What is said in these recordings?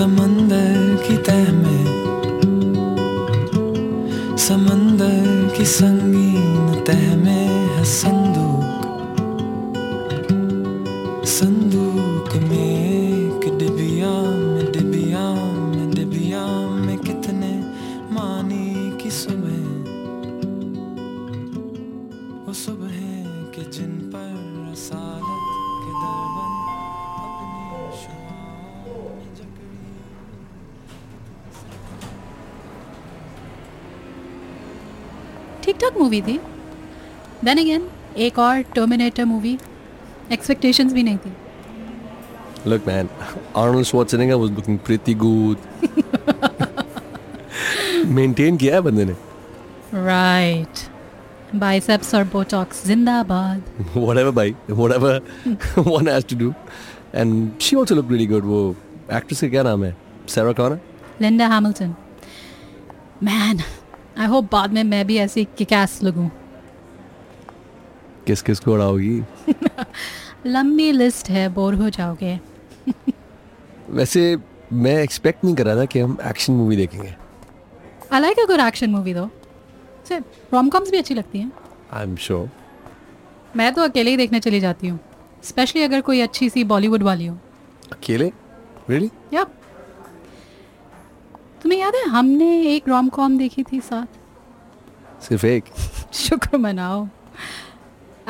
समंदर की तह में देन अगेन एक और टर्मिनेटर मूवी एक्सपेक्टेशंस भी नहीं थी Look, man, Arnold Schwarzenegger was looking pretty good. Maintain किया है बंदे ने. राइट बाइसेप्स और बोटॉक्स जिंदाबाद Whatever, bhai. Whatever one has to do. And she also looked really good. वो actress का क्या नाम है? Sarah Connor? Linda Hamilton man I hope बाद में मैं भी ऐसी किकैस लगूं किस किस को उड़ाओगी? लंबी लिस्ट है बोर हो जाओगे वैसे मैं एक्सपेक्ट नहीं कर रहा था कि हम एक्शन मूवी देखेंगे. I like a good action movie दो से रोम कॉम्स भी अच्छी लगती हैं आई एम श्योर. मैं तो अकेले ही देखने चली जाती हूँ स्पेशली अगर कोई अच्छी सी बॉलीवुड वाली हो अकेले? Really? यप तुम्हें याद है हमने एक रोम कॉम देखी थी साथ सिर्फ़ एक. शुक्र मनाओ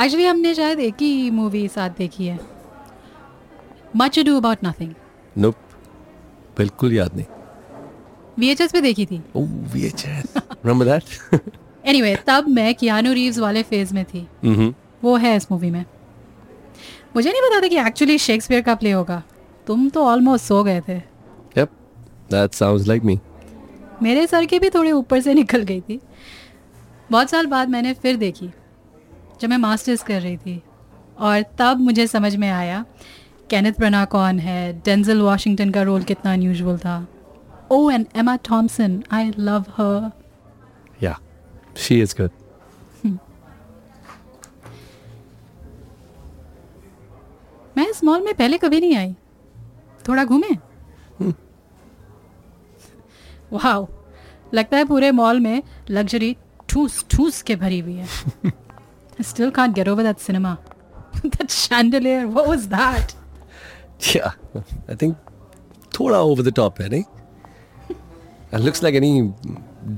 एक्चुअली हमने शायद एक ही मूवी साथ देखी है much ado about nothing Nope. बिल्कुल याद नहीं. वीएचएस पे देखी थी Oh, VHS. Remember that? Anyway तब मैं कियानो रीव्स वाले फ़ेज़ में थी mm-hmm. वो है इस मूवी में मुझे नहीं पता था कि एक्चुअली शेक्सपियर का प्ले होगा तुम तो ऑलमोस्ट सो गए थे Yep. That sounds like me. मेरे सर के भी थोड़े ऊपर से निकल गई थी बहुत साल बाद मैंने फिर देखी जब मैं मास्टर्स कर रही थी। और तब मुझे समझ में आया कैनेथ ब्रना कौन है? डेंजल वॉशिंगटन का रोल कितना अनयूजुअल था। ओ and Emma Thompson I love her Yeah. She is good. मैं इस मॉल में पहले कभी नहीं आई। थोड़ा घूमे। वाह लगता है पूरे मॉल में लग्जरी ठूस ठूस के भरी हुई है। Still can't get over that cinema that chandelier what was that Yeah. I think थोड़ा over the top है नहीं? It looks like any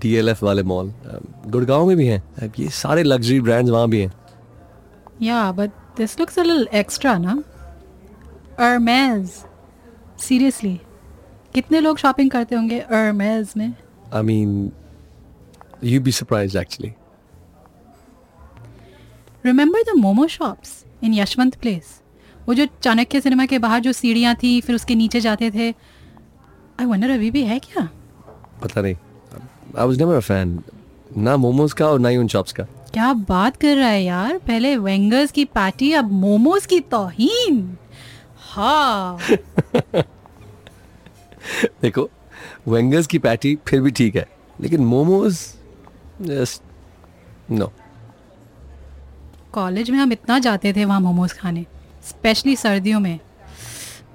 DLF वाले मॉल गुड़गांव में भी हैं अब ये सारे लग्जरी ब्रांड्स वहाँ भी हैं या but this looks a little extra ना Hermes. सीरियसली कितने लोग शॉपिंग करते होंगे Hermes में I mean you'd be surprised actually. Remember the momo shops in Yashwant Place वो जो चाणक्य सिनेमा के बाहर जो सीढ़ियाँ थी फिर उसके नीचे जाते थे। आई वंडर अभी भी है क्या? पता नहीं। I was never a fan ना मोमोज का और ना ही उन शॉप्स का। क्या बात कर रहा है यार? पहले वेंगर्स की पार्टी अब मोमोज की तौहीन। हाँ। देखो वेंगर्स की पैटी फिर भी ठीक है। लेकिन मोमोज नो कॉलेज में हम इतना जाते थे वहाँ मोमोज खाने स्पेशली सर्दियों में।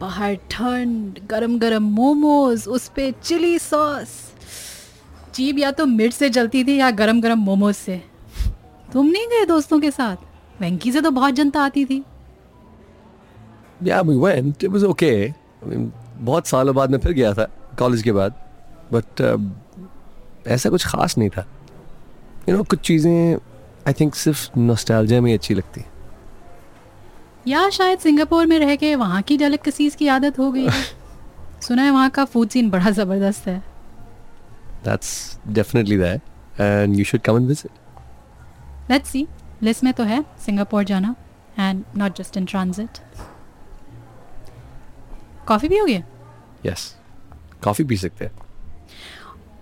बाहर ठंड गरम गरम मोमोज उस पे चिली सॉस जीभ या तो मिर्च से जलती थी या गरम गरम मोमोज से। तुम नहीं गए दोस्तों के साथ? वेंकी से तो बहुत जनता आती थी। Went. It was okay. I mean, बहुत सालों बाद मैं फिर गया था कॉलेज के बाद बट uh, ऐसा कुछ खास नहीं था। यू you नो know, कुछ चीज़ें आई थिंक सिर्फ़ नोस्टैल्जिया में अच्छी लगती हैं। या शायद सिंगापुर में रह के वहाँ की डेलिकेसीज की आदत हो गई सुना है वहाँ का फ़ूड सीन बड़ा ज़बरदस्त है। That's definitely that and you should come and visit let's see list में तो है सिंगापुर जाना and not just in transit coffee भी गया यस कॉफ़ी पी सकते हैं।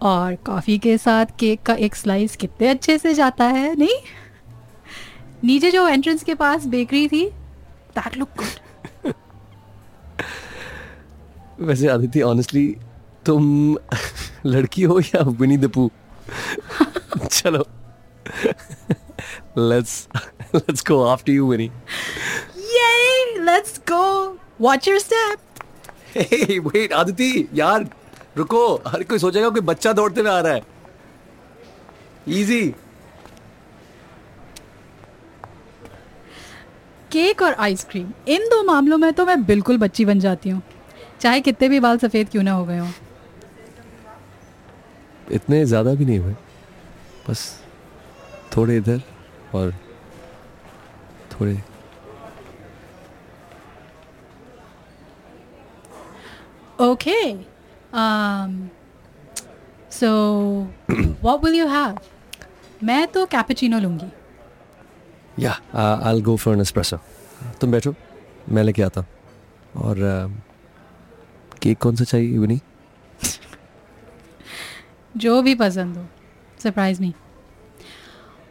और कॉफ़ी के साथ केक का एक स्लाइस कितने अच्छे से जाता है नहीं नीचे जो एंट्रेंस के पास बेकरी थी दैट लुक गुड वैसे आदिति ऑनेस्टली तुम लड़की हो या विनी दपू चलो let's let's go after you Vini Yay! Let's go! Watch your step! Hey, wait, Aditi यार रुको हर कोई सोचेगा कोई बच्चा दौड़ते हुए आ रहा है। इजी केक और आइसक्रीम इन दो मामलों में तो मैं बिल्कुल बच्ची बन जाती हूँ। चाहे कितने भी बाल सफ़ेद क्यों ना हो गए हों। इतने ज़्यादा भी नहीं हुए। बस थोड़े इधर और थोड़े। Okay so what will you have मैं तो कैपेचिनो लूँगी। या I go for an espresso तुम बैठो मैं लेके आता हूँ। और केक कौन सा चाहिए विनी? जो भी पसंद हो सरप्राइज़ मी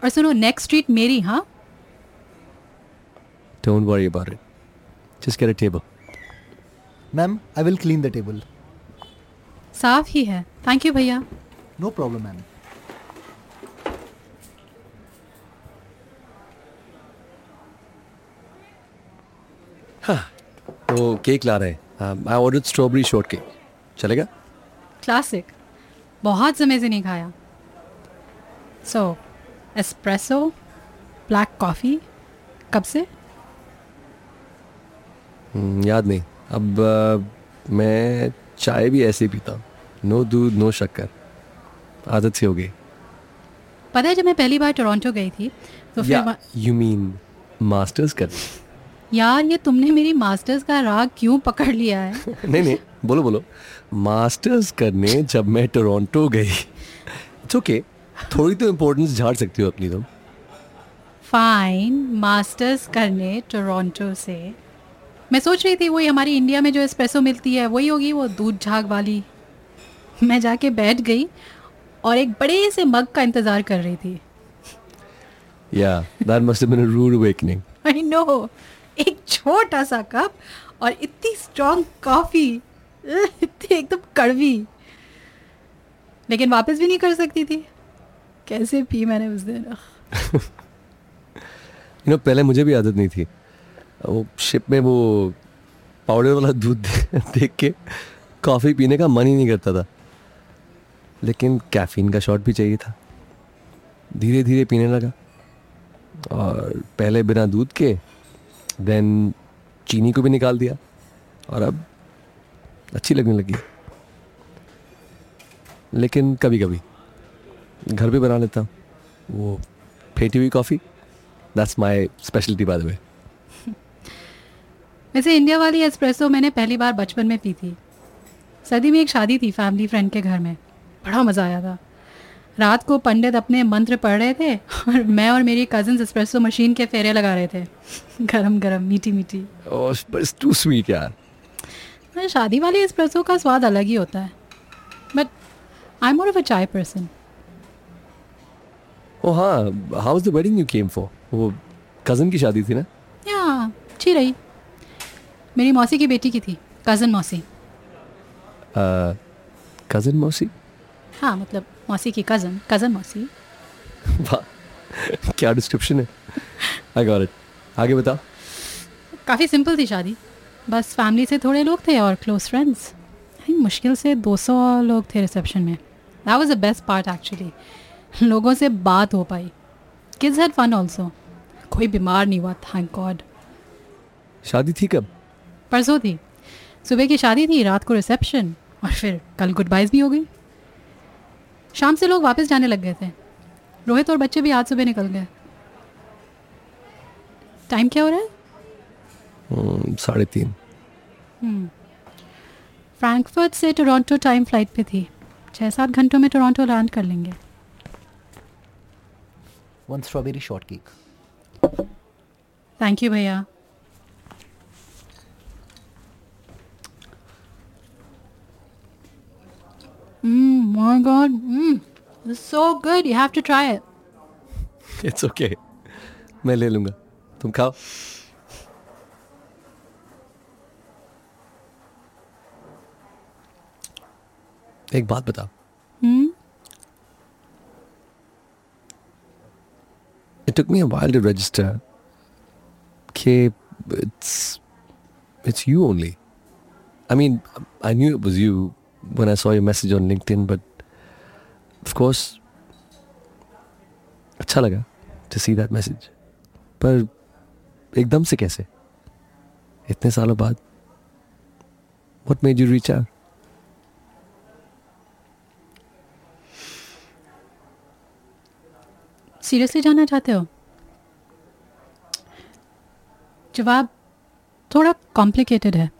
और सुनो नेक्स्ट स्ट्रीट मेरी हाँ? Don't worry about it just get a table ma'am I will clean the table साफ़ ही है। थैंक यू भैया। नो प्रॉब्लम मैम वो केक ला रहे हैं। I order strawberry short cake चलेगा? क्लासिक बहुत समय से नहीं खाया। सो एस्प्रेसो ब्लैक कॉफ़ी कब से? हम्म, याद नहीं। अब uh, मैं चाय भी ऐसे पीता हूँ। नो दूध नो शक्कर। आदत सी हो गई। पता है जब मैं पहली बार टोरंटो गई थी तो फिर यू मीन मास्टर्स कर यार ये तुमने मेरी मास्टर्स का राग क्यों पकड़ लिया है? नहीं नहीं बोलो बोलो। मास्टर्स करने जब मैं टोरंटो गई इट्स ओके थोड़ी तो इम्पोर्टेंस झाड़ सकती हो अपनी तुम। फाइन मास्टर्स करने टोरंटो से। मैं सोच रही थी वही हमारी इंडिया में जो एस्प्रेसो मिलती है वही होगी वो दूध झाग वाली। मैं जाके बैठ गई और एक बड़े से मग का इंतज़ार कर रही थी। Yeah that must have been a rude awakening I know एक छोटा सा कप और इतनी स्ट्रॉन्ग कॉफ़ी इतनी एकदम कड़वी। लेकिन वापस भी नहीं कर सकती थी। कैसे पी मैंने उस दिन? यू नो पहले मुझे भी आदत नहीं थी। वो शिप में वो पाउडर वाला दूध देख के कॉफ़ी पीने का मन ही नहीं करता था। लेकिन कैफीन का शॉट भी चाहिए था। धीरे धीरे पीने लगा। और पहले बिना दूध के देन चीनी को भी निकाल दिया। और अब अच्छी लगने लगी। लेकिन कभी कभी घर भी बना लेता हूँ, वो फेंटी हुई coffee that's my speciality by the way वैसे इंडिया वाली एस्प्रेसो मैंने पहली बार बचपन में पी थी। सर्दी में एक शादी थी फैमिली फ्रेंड के घर में। बड़ा मज़ा आया था। रात को पंडित अपने मंत्र पढ़ रहे थे और मैं और मेरी कजिन एस्प्रेसो मशीन के फेरे लगा रहे थे। गरम गरम मीठी मीठी। टू स्वीट यार। शादी वाली एस्प्रेसो का स्वाद अलग ही होता है। But I am more of a chai person oh हाँ how was the wedding you came for वो कज़न की शादी थी ना? या अच्छी रही। मेरी मौसी की बेटी की थी कज़न मौसी। कज़न मौसी? हाँ मतलब मौसी की कज़न कज़न मौसी। वाह क्या डिस्क्रिप्शन है? आई गॉट इट आगे बताओ। काफ़ी सिंपल थी शादी। बस फैमिली से थोड़े लोग थे और क्लोज फ्रेंड्स मुश्किल से 200 लोग थे रिसेप्शन में। That was the best part actually लोगों से बात हो पाई। किड्स हैड फन ऑल्सो कोई बीमार नहीं हुआ थैंक गॉड शादी थी कब? परसों थी। सुबह की शादी थी रात को रिसेप्शन और फिर कल गुड बाइज भी हो गई। शाम से लोग वापस जाने लग गए थे। रोहित और बच्चे भी आज सुबह निकल गए। टाइम क्या हो रहा है? हम्म, साढ़े तीन। फ्रैंकफर्ट से टोरंटो टाइम फ़्लाइट पे थी। छः सात घंटों में टोरंटो लैंड कर लेंगे। One strawberry short cake thank you भैया। Mm, my God. Mm, it's so good. You have to try it. It's okay मैं ले लूंगा तुम खाओ एक बात बताओ Hmm? It took me a while to register. Okay, it's it's you only. I mean, I knew it was you when I saw your message on LinkedIn, but of course, अच्छा लगा to see that message. पर एकदम से कैसे इतने सालों बाद What made you reach out? Seriously जानना चाहते हो जवाब थोड़ा कॉम्प्लिकेटेड है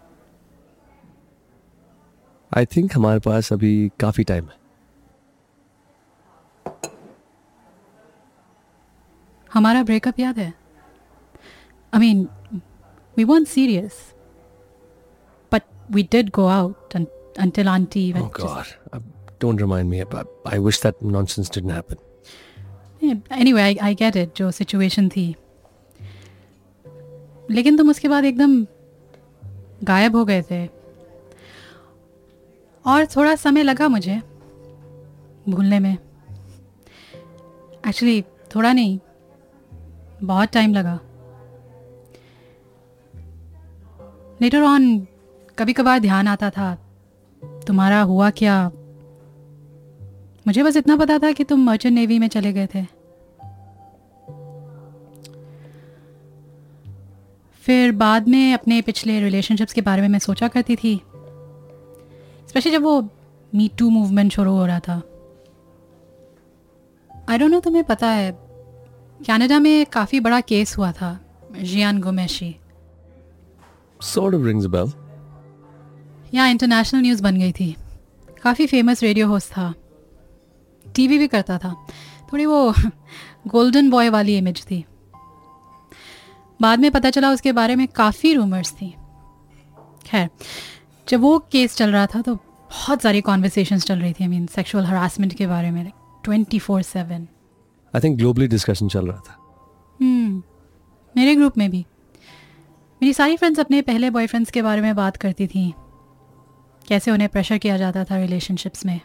आई थिंक हमारे पास अभी काफ़ी टाइम है हमारा ब्रेकअप याद है I mean we weren't serious but we did go out until auntie went just- God! Uh, Don't remind me. About, I wish that nonsense didn't happen. Anyway I I get it जो situation थी लेकिन तुम उसके बाद एकदम गायब हो गए थे और थोड़ा समय लगा मुझे भूलने में। एक्चुअली थोड़ा नहीं, बहुत टाइम लगा। लेटर ऑन कभी कभार ध्यान आता था, तुम्हारा हुआ क्या? मुझे बस इतना पता था कि तुम मर्चेंट नेवी में चले गए थे। फिर बाद में अपने पिछले रिलेशनशिप्स के बारे में मैं सोचा करती थी। स्पेशली जब वो मी टू मूवमेंट शुरू हो रहा था। आई डोंट नो तुम्हें पता है कनाडा में काफ़ी बड़ा केस हुआ था Jian Ghomeshi Sort of rings a bell. यहाँ इंटरनेशनल न्यूज़ बन गई थी। काफ़ी फ़ेमस रेडियो होस्ट था। टीवी भी करता था। थोड़ी वो गोल्डन बॉय वाली इमेज थी। बाद में पता चला उसके बारे में काफ़ी रूमर्स थी। खैर जब वो केस चल रहा था तो बहुत सारी कॉन्वर्सेशन चल रही थी आई मीन सेक्सुअल हरासमेंट के बारे में twenty four seven I think globally discussion चल रहा था. हम्म मेरे ग्रुप में भी। मेरी सारी फ्रेंड्स अपने पहले बॉयफ्रेंड्स के बारे में बात करती थी। कैसे उन्हें प्रेशर किया जाता था रिलेशनशिप्स में।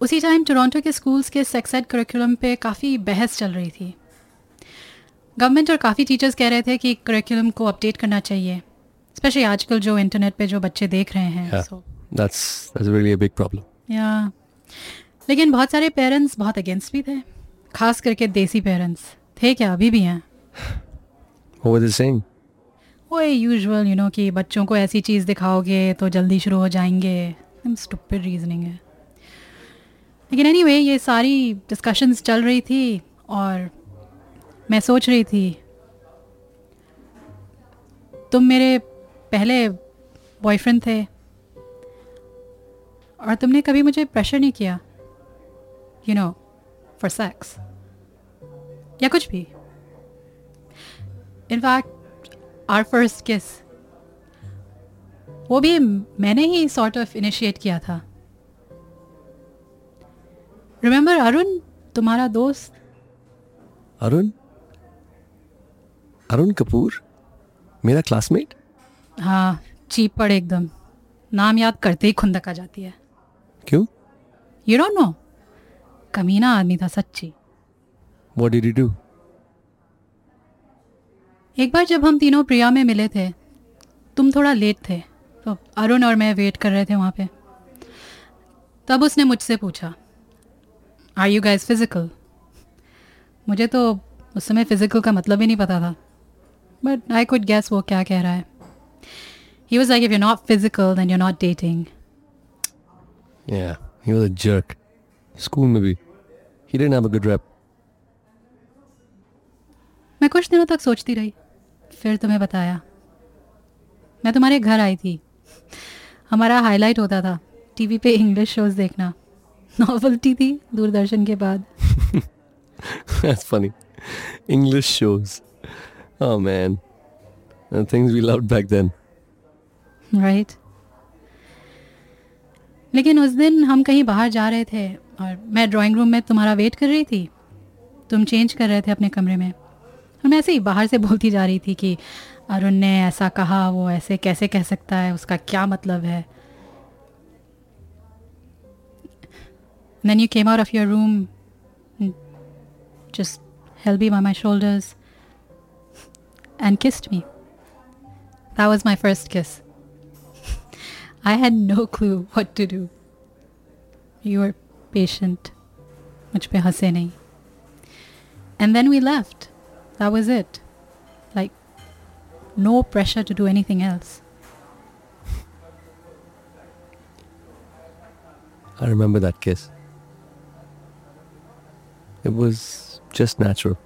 उसी टाइम टोरंटो के स्कूल्स के सेक्स एड करिकुलम पे काफ़ी बहस चल रही थी। गवर्नमेंट और काफ़ी टीचर्स कह रहे थे कि करिकुलम को अपडेट करना चाहिए। स्पेशली आजकल जो इंटरनेट पे जो बच्चे देख रहे हैं That's that's really a big problem. या लेकिन बहुत सारे पेरेंट्स बहुत अगेंस्ट भी थे खास करके देसी पेरेंट्स थे क्या? अभी भी हैं? What were they saying? वो यूजुअल यू नो कि बच्चों को ऐसी चीज़ दिखाओगे तो जल्दी शुरू हो जाएँगे. स्टुपिड रीजनिंग है. लेकिन एनी anyway, ये सारी डिस्कशंस चल रही थी और मैं सोच रही थी तुम मेरे पहले बॉयफ्रेंड थे। और तुमने कभी मुझे प्रेशर नहीं किया? यू नो फॉर सेक्स या कुछ भी। इनफैक्ट आर फ़र्स्ट किस वो भी मैंने ही सॉर्ट ऑफ़ इनिशिएट किया था। रिमेंबर अरुण तुम्हारा दोस्त? अरुण अरुण कपूर मेरा क्लासमेट हाँ चीप पड़े एकदम। नाम याद करते ही खुंदक आ जाती है। क्यों? यू डोंट नो कमीना आदमी था सच्ची। What did he do? एक बार जब हम तीनों प्रिया में मिले थे तुम थोड़ा लेट थे तो अरुण और मैं वेट कर रहे थे वहाँ पे। तब उसने मुझसे पूछा आर यू गाइज़ फ़िज़िकल मुझे तो उस समय फ़िज़िकल का मतलब ही नहीं पता था। बट आई कुड गैस वो क्या कह रहा है। He was like if you not physical then you not dating Yeah, he was a jerk. School में भी. He didn't have a good rep. मैं कुछ दिनों तक सोचती रही फिर तुम्हें बताया मैं तुम्हारे घर आई थी हमारा हाईलाइट होता था टीवी पे इंग्लिश शोज देखना नॉवल्टी थी दूरदर्शन के बाद That's funny. English shows. Oh man. The things we loved back then. Right लेकिन उस दिन हम कहीं बाहर जा रहे थे और मैं ड्राइंग रूम में तुम्हारा वेट कर रही थी। तुम चेंज कर रहे थे अपने कमरे में। और मैं ऐसे ही बाहर से बोलती जा रही थी कि अरुण ने ऐसा कहा, वो ऐसे कैसे कह सकता है, उसका क्या मतलब है? You came out of your room and just held me by my shoulders and kissed me. That was my first kiss. I had no clue what to do. You were patient. मुझ पे हंसे नहीं. And then we left. That was it. Like, no pressure to do anything else. I remember that kiss. It was just natural.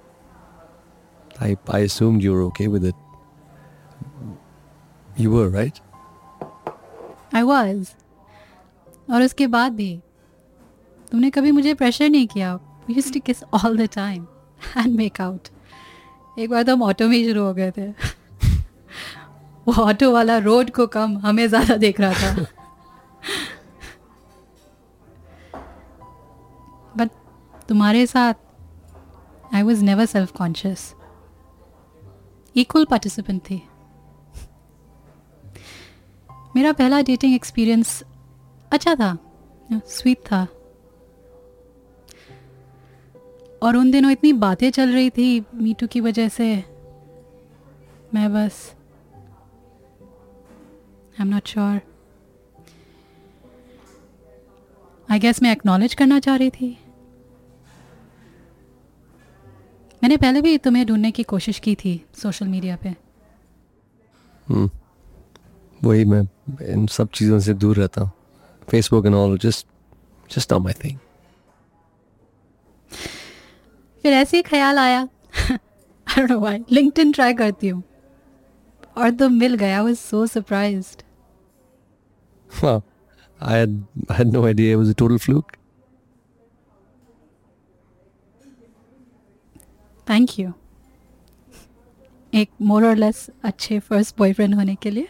I, I assumed you were okay with it. You were, right? I was. और उसके बाद भी, तुमने कभी मुझे pressure नहीं किया। We used to kiss all the time and make out एक बार तो हम ऑटो में ही शुरू हो गए थे। वो ऑटो वाला रोड को कम हमें ज़्यादा देख रहा था। बट तुम्हारे साथ I was never self conscious equal participant थी। मेरा पहला डेटिंग एक्सपीरियंस अच्छा था स्वीट था। और उन दिनों इतनी बातें चल रही थी मीटू की वजह से, मैं बस I am not sure I guess मैं एक्नॉलेज करना चाह रही थी। मैंने पहले भी तुम्हें ढूँढने की कोशिश की थी सोशल मीडिया पे। हम्म। वही मैं इन सब चीज़ों से दूर रहता हूँ। Facebook and all just just not my thing फिर ऐसे ही ख्याल आया। I don't know why LinkedIn try करती हूँ। और तो मिल गया। Was so surprised Wow. I had I had no idea it was a total fluke. Thank you एक मोर और लेस अच्छे फ़र्स्ट बॉयफ्रेंड होने के लिए।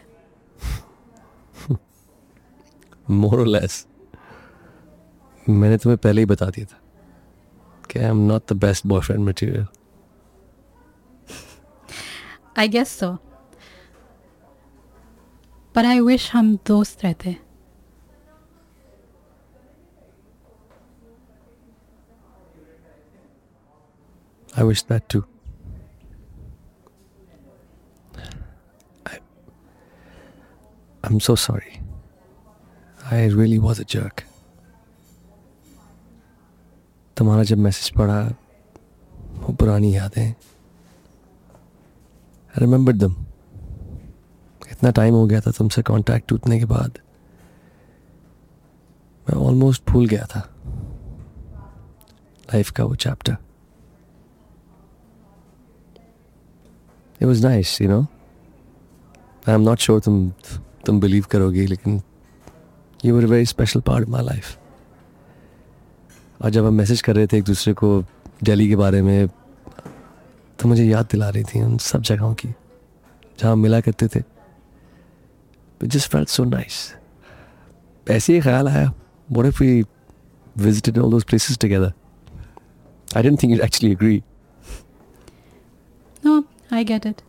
More or less. मैंने तुम्हें पहले ही बता दिया था कि I am not the best boyfriend material I guess so पर आई विश हम दोस्त रहते I wish that too. I'm so sorry. I really was a jerk. तुम्हारा जब मैसेज पढ़ा वो पुरानी यादें। आई रिमेंबर दम इतना टाइम हो गया था तुमसे कांटेक्ट टूटने के बाद। मैं ऑलमोस्ट भूल गया था। लाइफ का वो chapter It was nice, no I am not sure तुम तुम बिलीव करोगे, लेकिन you were very special part of my life और जब हम मैसेज कर रहे थे एक दूसरे को डेली के बारे में तो मुझे याद दिला रही थी उन सब जगहों की, जहाँ मिला करते थे। जस्ट फेल्ट सो नाइस ऐसे ही ख्याल आया। बोरे we visited all those places together I don't think you actually agree no I get it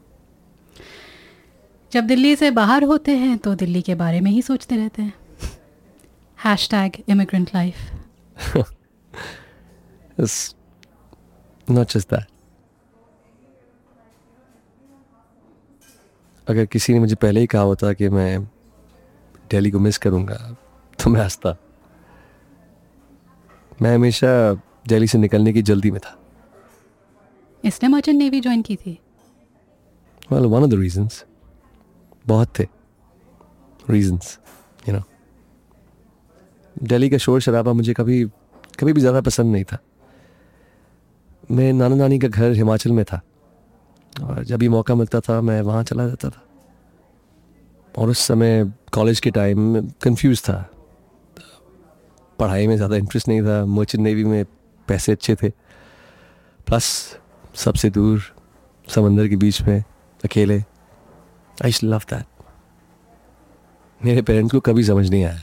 जब दिल्ली से बाहर होते हैं तो दिल्ली के बारे में ही सोचते रहते हैं। Hashtag immigrant life It's not just that. अगर किसी ने मुझे पहले ही कहा होता कि मैं दिल्ली को मिस करूँगा तो मैं हंसता। मैं हमेशा दिल्ली से निकलने की जल्दी में था। इसने मर्चेंट नेवी ज्वाइन की थी। Well one of the reasons बहुत थे रीजंस यू नो दिल्ली का शोर शराबा मुझे कभी कभी भी ज़्यादा पसंद नहीं था। मेरे नाना नानी का घर हिमाचल में था, और जब भी मौका मिलता था, मैं वहाँ चला जाता था। और उस समय कॉलेज के टाइम कंफ्यूज था। पढ़ाई में ज़्यादा इंटरेस्ट नहीं था मर्चेंट नेवी में पैसे अच्छे थे। प्लस सबसे दूर, समंदर के बीच में, अकेले। आई लव दैट मेरे पेरेंट्स को कभी समझ नहीं आया।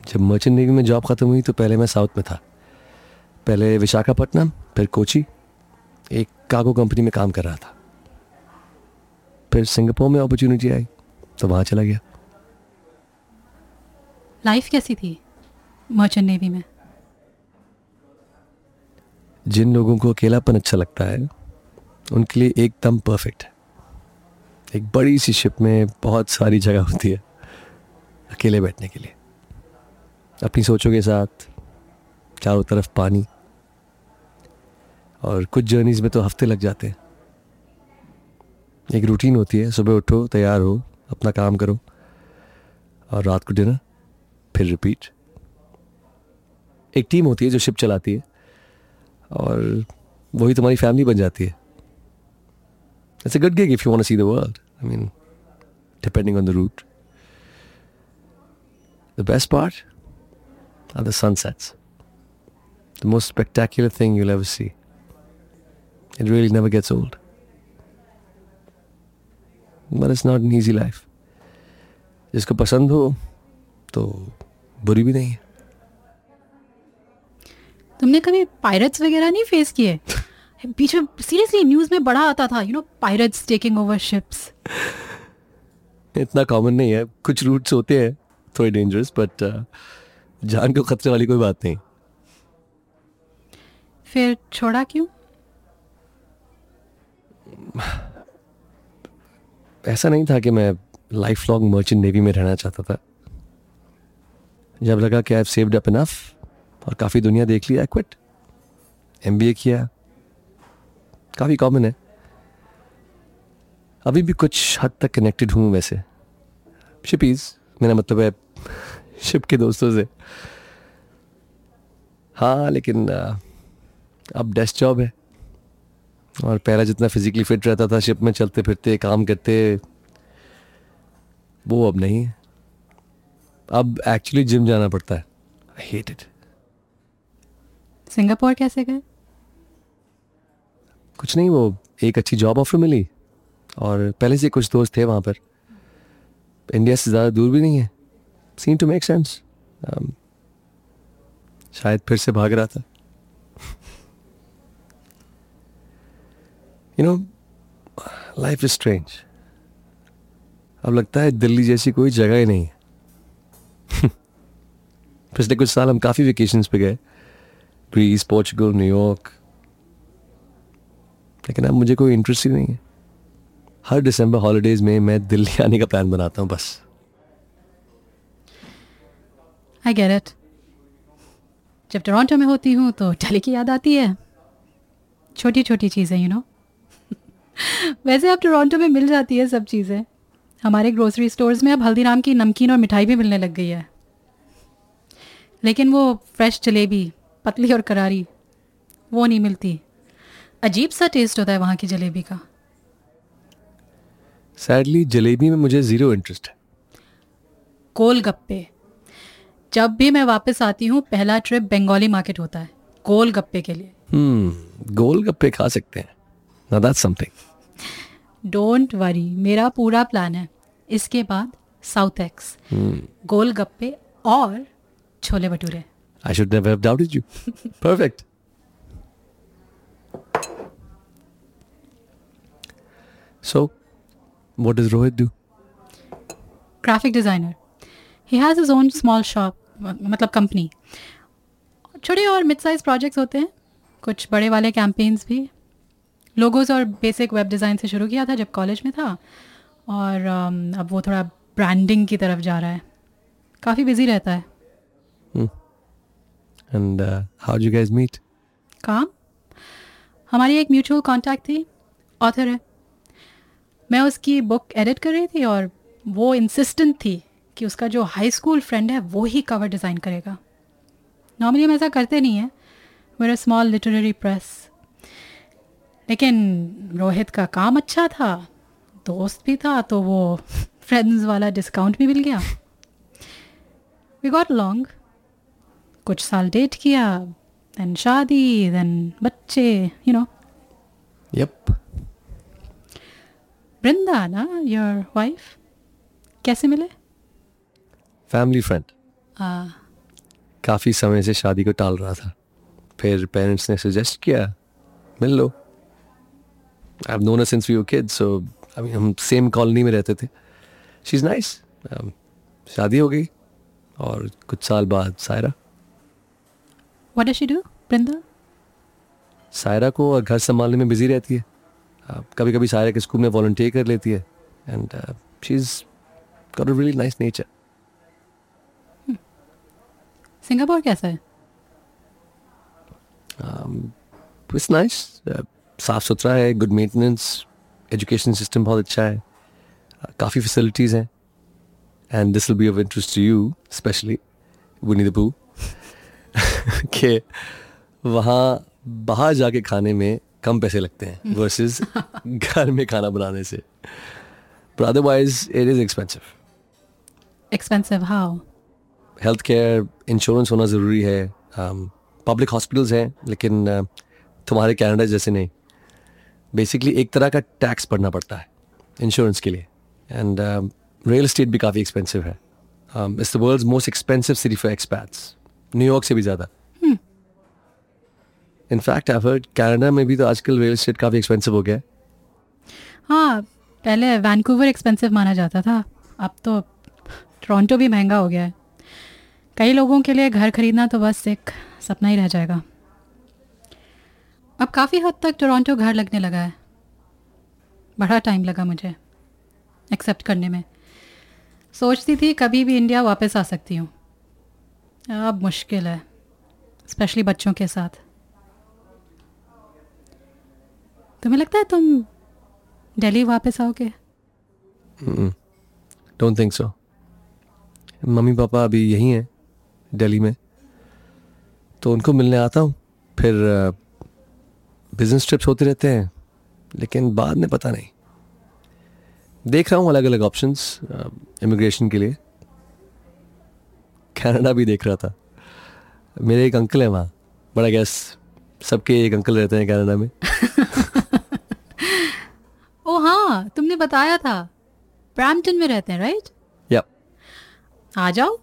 जब मर्चेंट नेवी में जॉब ख़त्म हुई तो पहले मैं साउथ में था। पहले विशाखापट्टनम फिर कोची एक कार्गो कंपनी में काम कर रहा था। फिर सिंगापुर में अपॉर्चुनिटी आई तो वहाँ चला गया। लाइफ कैसी थी मर्चेंट नेवी में? जिन लोगों को अकेलापन अच्छा लगता है उनके लिए एकदम परफेक्ट है। एक बड़ी सी शिप में बहुत सारी जगह होती है, अकेले बैठने के लिए। अपनी सोचों के साथ, चारों तरफ़ पानी। और कुछ जर्नीज में तो हफ़्ते लग जाते हैं। एक रूटीन होती है, सुबह उठो, तैयार हो, अपना काम करो, और रात को डिनर फिर रिपीट एक टीम होती है जो शिप चलाती है, और वही तुम्हारी फैमिली बन जाती है। It's a good gig if you want to see the world I mean depending on the route the best part are the sunsets the most spectacular thing you'll ever see. It really never gets old. But it's not an easy life. जिसको पसंद हो तो बुरी भी नहीं है तुमने कभी पायरेट्स वगैरह नहीं फेस किए बीच में सीरियसली न्यूज़ में बड़ा आता था you know pirates taking over ships इतना कॉमन नहीं है। कुछ रूट्स होते हैं थोड़े डेंजरस बट जान को खतरे वाली कोई बात नहीं। फिर छोड़ा क्यों? ऐसा नहीं था कि मैं लाइफ लॉन्ग मर्चेंट नेवी में रहना चाहता था। जब लगा कि आई सेव्ड अप इनफ और काफ़ी दुनिया देख लिया क्विट एम किया। काफ़ी कॉमन है। अभी भी कुछ हद तक कनेक्टेड हूँ वैसे। शिपीज मेरा मतलब है शिप के दोस्तों से। हाँ लेकिन अब डेस्क जॉब है। और पहला जितना फिजिकली फिट रहता था शिप में चलते फिरते, काम करते, वो अब नहीं है। अब एक्चुअली जिम जाना पड़ता है। आई हेट इट सिंगापुर कैसे गए? कुछ नहीं, वो एक अच्छी जॉब ऑफ़र मिली और पहले से कुछ दोस्त थे वहाँ पर। इंडिया से ज़्यादा दूर भी नहीं है। सीन टू मेक सेंस शायद फिर से भाग रहा था। You know life is strange अब लगता है दिल्ली जैसी कोई जगह ही नहीं है। पिछले कुछ साल हम काफ़ी वेकेशंस पे गए। ग्रीस पोर्चुगल न्यूयॉर्क लेकिन अब मुझे कोई इंटरेस्ट ही नहीं है। हर दिसंबर हॉलीडेज में मैं दिल्ली आने का प्लान बनाता हूँ, बस। आई गेट इट जब टोरंटो में होती हूँ तो दिल्ली की याद आती है। छोटी छोटी चीज़ें यू नो वैसे अब टोरंटो में मिल जाती है सब चीज़ें। हमारे ग्रोसरी स्टोर्स में अब हल्दीराम की नमकीन और मिठाई भी मिलने लग गई है। लेकिन वो फ्रेश जलेबी, पतली और करारी, वो नहीं मिलती। अजीब सा टेस्ट होता है वहाँ की जलेबी का। सैडली जलेबी में मुझे ज़ीरो इंटरेस्ट है। गोलगप्पे जब भी मैं वापस आती हूँ पहला ट्रिप बंगाली मार्केट होता है गोलगप्पे के लिए। हम्म गोलगप्पे खा सकते हैं। ना दैट्स समथिंग डोंट वरी मेरा पूरा प्लान है। इसके बाद साउथ एक्स गोल गोलगप्पे और chole bhature. I should never have doubted you. Perfect. So, what does Rohit do? Graphic designer he has his own small shop मतलब कंपनी छोटे और मिड साइज़ प्रोजेक्ट्स होते हैं। कुछ बड़े वाले कैंपेन्स भी। लोगोज और बेसिक वेब डिज़ाइन से शुरू किया था जब कॉलेज में था। और um, अब वो थोड़ा ब्रांडिंग की तरफ़ जा रहा है। काफ़ी बिज़ी रहता है। And uh, how'd you guys meet? काम? हमारी एक म्यूचुअल कांटेक्ट थी। ऑथर है। मैं उसकी बुक एडिट कर रही थी और वो इंसिस्टेंट थी कि उसका जो हाई स्कूल फ्रेंड है, वो ही कवर डिज़ाइन करेगा। नॉर्मली हम ऐसा करते नहीं हैं। अ स्मॉल लिटरेरी प्रेस लेकिन रोहित का काम अच्छा था, दोस्त भी था तो वो फ्रेंड्स वाला डिस्काउंट भी मिल गया। वी गॉट लॉन्ग कुछ साल डेट किया देन शादी देन बच्चे यू नो Yep. वृंदा ना योर वाइफ कैसे मिले? Family friend. आ, काफ़ी समय से शादी को टाल रहा था। फिर पेरेंट्स ने सजेस्ट किया मिल लो। I known her since we were kids so I mean हम सेम कॉलोनी में रहते थे। शी इज़ नाइस शादी हो गई और कुछ साल बाद Saira. What does she do वृंदा? सायरा को और घर संभालने में बिज़ी रहती है। कभी कभी सारे के स्कूल में वॉल्टियर कर लेती है। And she is got a really nice nature Singapore कैसा है? इट्स नाइस Uh, साफ़ सुथरा है गुड मेंटेनेंस एजुकेशन सिस्टम बहुत अच्छा है। Uh, काफ़ी फैसिलिटीज़ हैं। And this will be of interest to you especially Winnie the Pooh कि वहाँ बाहर जाके खाने में कम पैसे लगते हैं वर्सेस घर में खाना बनाने से। But otherwise it is expensive expensive how health care insurance होना ज़रूरी है पब्लिक हॉस्पिटल्स हैं लेकिन uh, तुम्हारे कनाडा जैसे नहीं। बेसिकली एक तरह का टैक्स भरना पड़ता है इंश्योरेंस के लिए। एंड रियल एस्टेट भी काफ़ी एक्सपेंसिव है। It's the world's most expensive city for expats New York से भी ज़्यादा। इनफैक्ट आई हर्ड कनाडा में भी तो आजकल रियल एस्टेट काफ़ी एक्सपेंसिव हो गया है। हाँ पहले वैंकूवर एक्सपेंसिव माना जाता था। अब तो टोरंटो भी महँगा हो गया है। कई लोगों के लिए घर खरीदना तो बस एक सपना ही रह जाएगा। अब काफ़ी हद तक टोरंटो घर लगने लगा है। बड़ा टाइम लगा मुझे एक्सेप्ट करने में। सोचती थी कभी भी इंडिया वापस आ सकती हूँ। अब मुश्किल है स्पेशली बच्चों के साथ। तुम्हें लगता है तुम दिल्ली वापस आओगे? Don't think so mummy papa अभी यहीं हैं दिल्ली में। तो उनको मिलने आता हूँ फिर बिज़नेस ट्रिप्स होते रहते हैं लेकिन बाद में पता नहीं। देख रहा हूँ अलग अलग ऑप्शंस इमिग्रेशन के लिए। कनाडा भी देख रहा था। मेरे एक अंकल है वहाँ बड़ा गैस सबके एक अंकल रहते हैं कनाडा में। ओ हाँ तुमने बताया था। ब्रैम्पटन में रहते हैं राइट या आ जाओ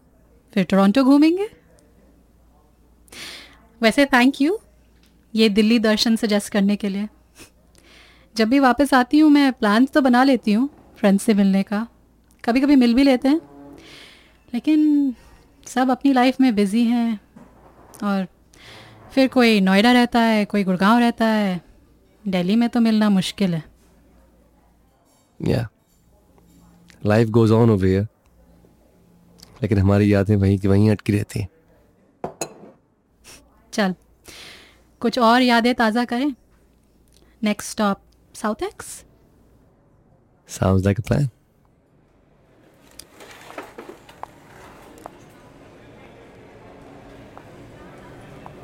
फिर टोरंटो घूमेंगे। वैसे थैंक यू ये दिल्ली दर्शन सजेस्ट करने के लिए। जब भी वापस आती हूँ मैं प्लान्स तो बना लेती हूँ फ्रेंड्स से मिलने का। कभी कभी मिल भी लेते हैं। लेकिन सब अपनी लाइफ में बिज़ी हैं और फिर कोई नोएडा रहता है कोई गुड़गांव रहता है दिल्ली में तो मिलना मुश्किल है। Yeah life goes on over here लेकिन हमारी यादें वहीं की वहीं अटकी रहती हैं। चल। कुछ और यादें ताज़ा करें? Next stop South Ex Sounds like a plan.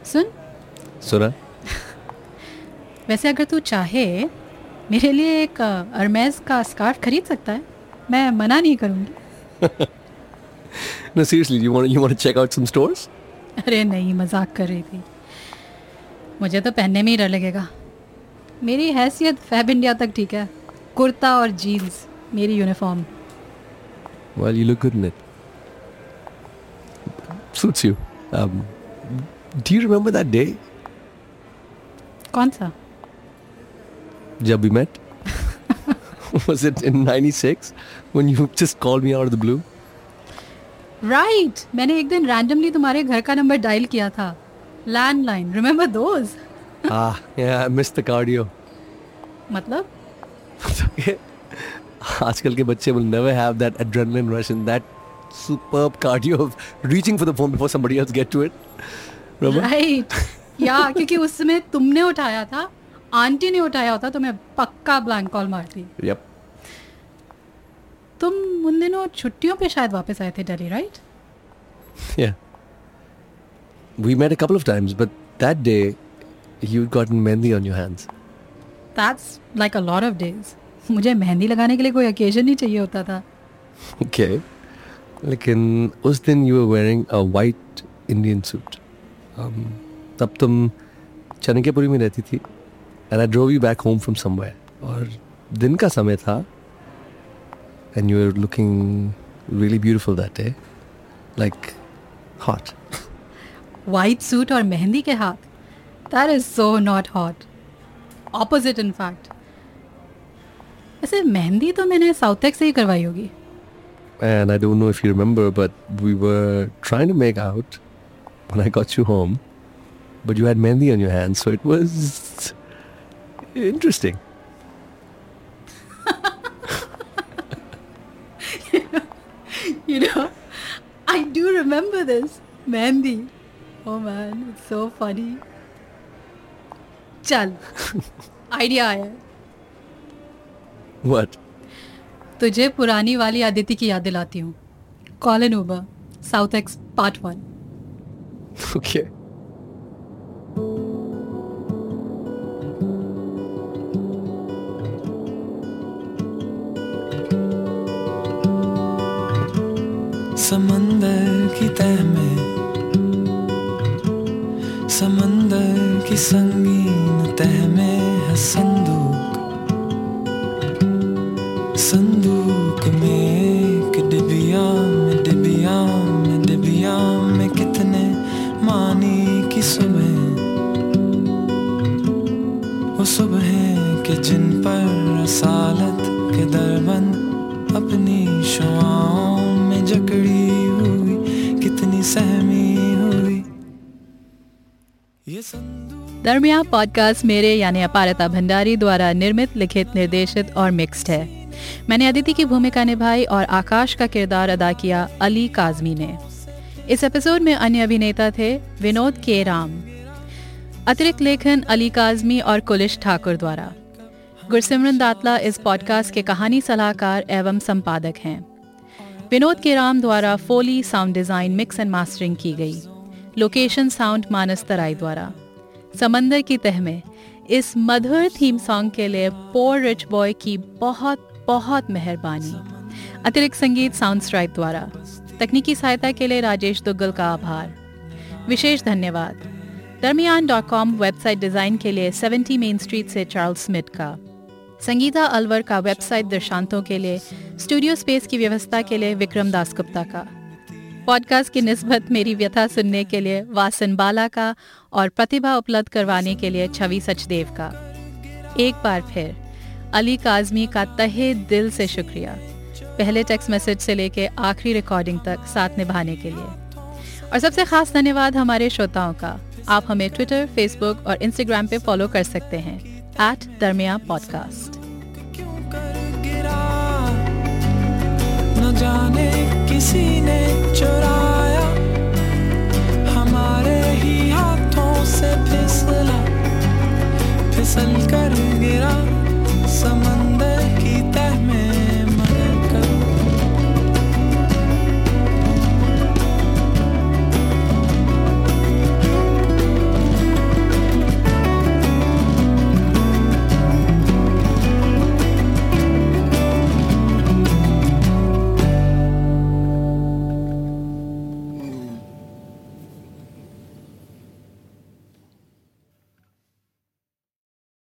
सुन। सुना। वैसे अगर तू चाहे मेरे लिए एक अरमेज का स्कार्फ खरीद सकता है? मैं मना नहीं करूँगी। ना seriously you want you want to check out some stores अरे नहीं मज़ाक कर रही थी। मुझे तो पहनने में ही डर लगेगा। मेरी हैसियत फैब इंडिया तक ठीक है। कुर्ता और जीन्स मेरी uniform. Well you look good in it suits you um do you remember that कौन सा? जब we met was it in 96 when you just called me out of the blue right मैंने एक दिन रैंडमली तुम्हारे घर का नंबर डायल किया था। Landline remember those ah yeah I miss the cardio मतलब? आजकल के बच्चे will never have that adrenaline rush in that superb cardio reaching for the phone before somebody else get to it right yeah क्योंकि उस समय तुमने उठाया था आंटी ने उठाया होता तो मैं पक्का ब्लैंक कॉल मारती Yep. तुम उन दिनों छुट्टियों पे शायद वापस आए थे Delhi right Yeah. We met a couple of times, but that day you'd gotten mehndi on your hands. That's like a lot of days मुझे मेहंदी लगाने के लिए कोई ओकेजन नहीं चाहिए होता था Okay. लेकिन उस दिन were wearing a white Indian suit. Um, तब तुम चनकेपुरी में रहती थी and I drove you back home from somewhere. और दिन का समय था and you were looking really beautiful that day. Like hot. White suit और मेहंदी के हाथ that is so not hot opposite in fact वैसे मेहंदी तो मैंने साउथ से ही करवाई होगी And I don't know if you remember, but we were trying to make out when I got you home. But you had mehndi on your hands, so it was interesting. you know, I do remember this. Mehndi oh man it's so funny चल idea आया What? तुझे पुरानी वाली आदिति की याद दिलाती हूँ call an Uber South Ex part one Okay. समंदर की तह में, समंदर की संगीन तह में है संदूक। संदूक में एक डिबिया में डिबिया में डिबिया में कितने मानी की सुबह। वो सुबह के जिन पर रसालत के दरबंद अपनी शुआओं दरमिया पॉडकास्ट मेरे यानी अपारता भंडारी द्वारा निर्मित, लिखित, निर्देशित और मिक्स्ड है। मैंने अदिति की भूमिका निभाई और आकाश का किरदार अदा किया अली काजमी ने। इस एपिसोड में अन्य अभिनेता थे विनोद के राम, अतिरिक्त लेखन अली काजमी और कुलिश ठाकुर द्वारा। गुरसिमरन दातला इस पॉडकास्ट के कहानी सलाहकार एवं संपादक हैं। विनोद के राम द्वारा Foley sound design mix and mastering की गई। लोकेशन साउंड मानस तराई द्वारा। समंदर की तह में, इस मधुर थीम सॉन्ग के लिए पोर रिच बॉय की बहुत बहुत मेहरबानी। अतिरिक्त संगीत साउंड स्ट्राइप द्वारा। तकनीकी सहायता के लिए राजेश दुग्गल का आभार। विशेष धन्यवाद। Darmiyan dot com website design के लिए 70 मेन स्ट्रीट से चार्ल्स स्मिथ का। संगीता अलवर का वेबसाइट दर्शांतों के लिए स्टूडियो स्पेस की व्यवस्था के लिए विक्रम दास गुप्ता का। पॉडकास्ट की निस्बत मेरी व्यथा सुनने के लिए वासन बाला का और प्रतिभा उपलब्ध करवाने के लिए छवि सचदेव का। एक बार फिर, अली काजमी का तहे दिल से शुक्रिया। पहले टेक्स्ट मैसेज से लेके आखिरी रिकॉर्डिंग तक साथ निभाने के लिए। और सबसे खास धन्यवाद हमारे श्रोताओं का। आप हमें ट्विटर फेसबुक और इंस्टाग्राम पे फॉलो कर सकते हैं। एट दरमिया पॉडकास्ट जाने ने चुराया। हमारे ही हाथों से फिसला फिसल कर गिरा समंदर।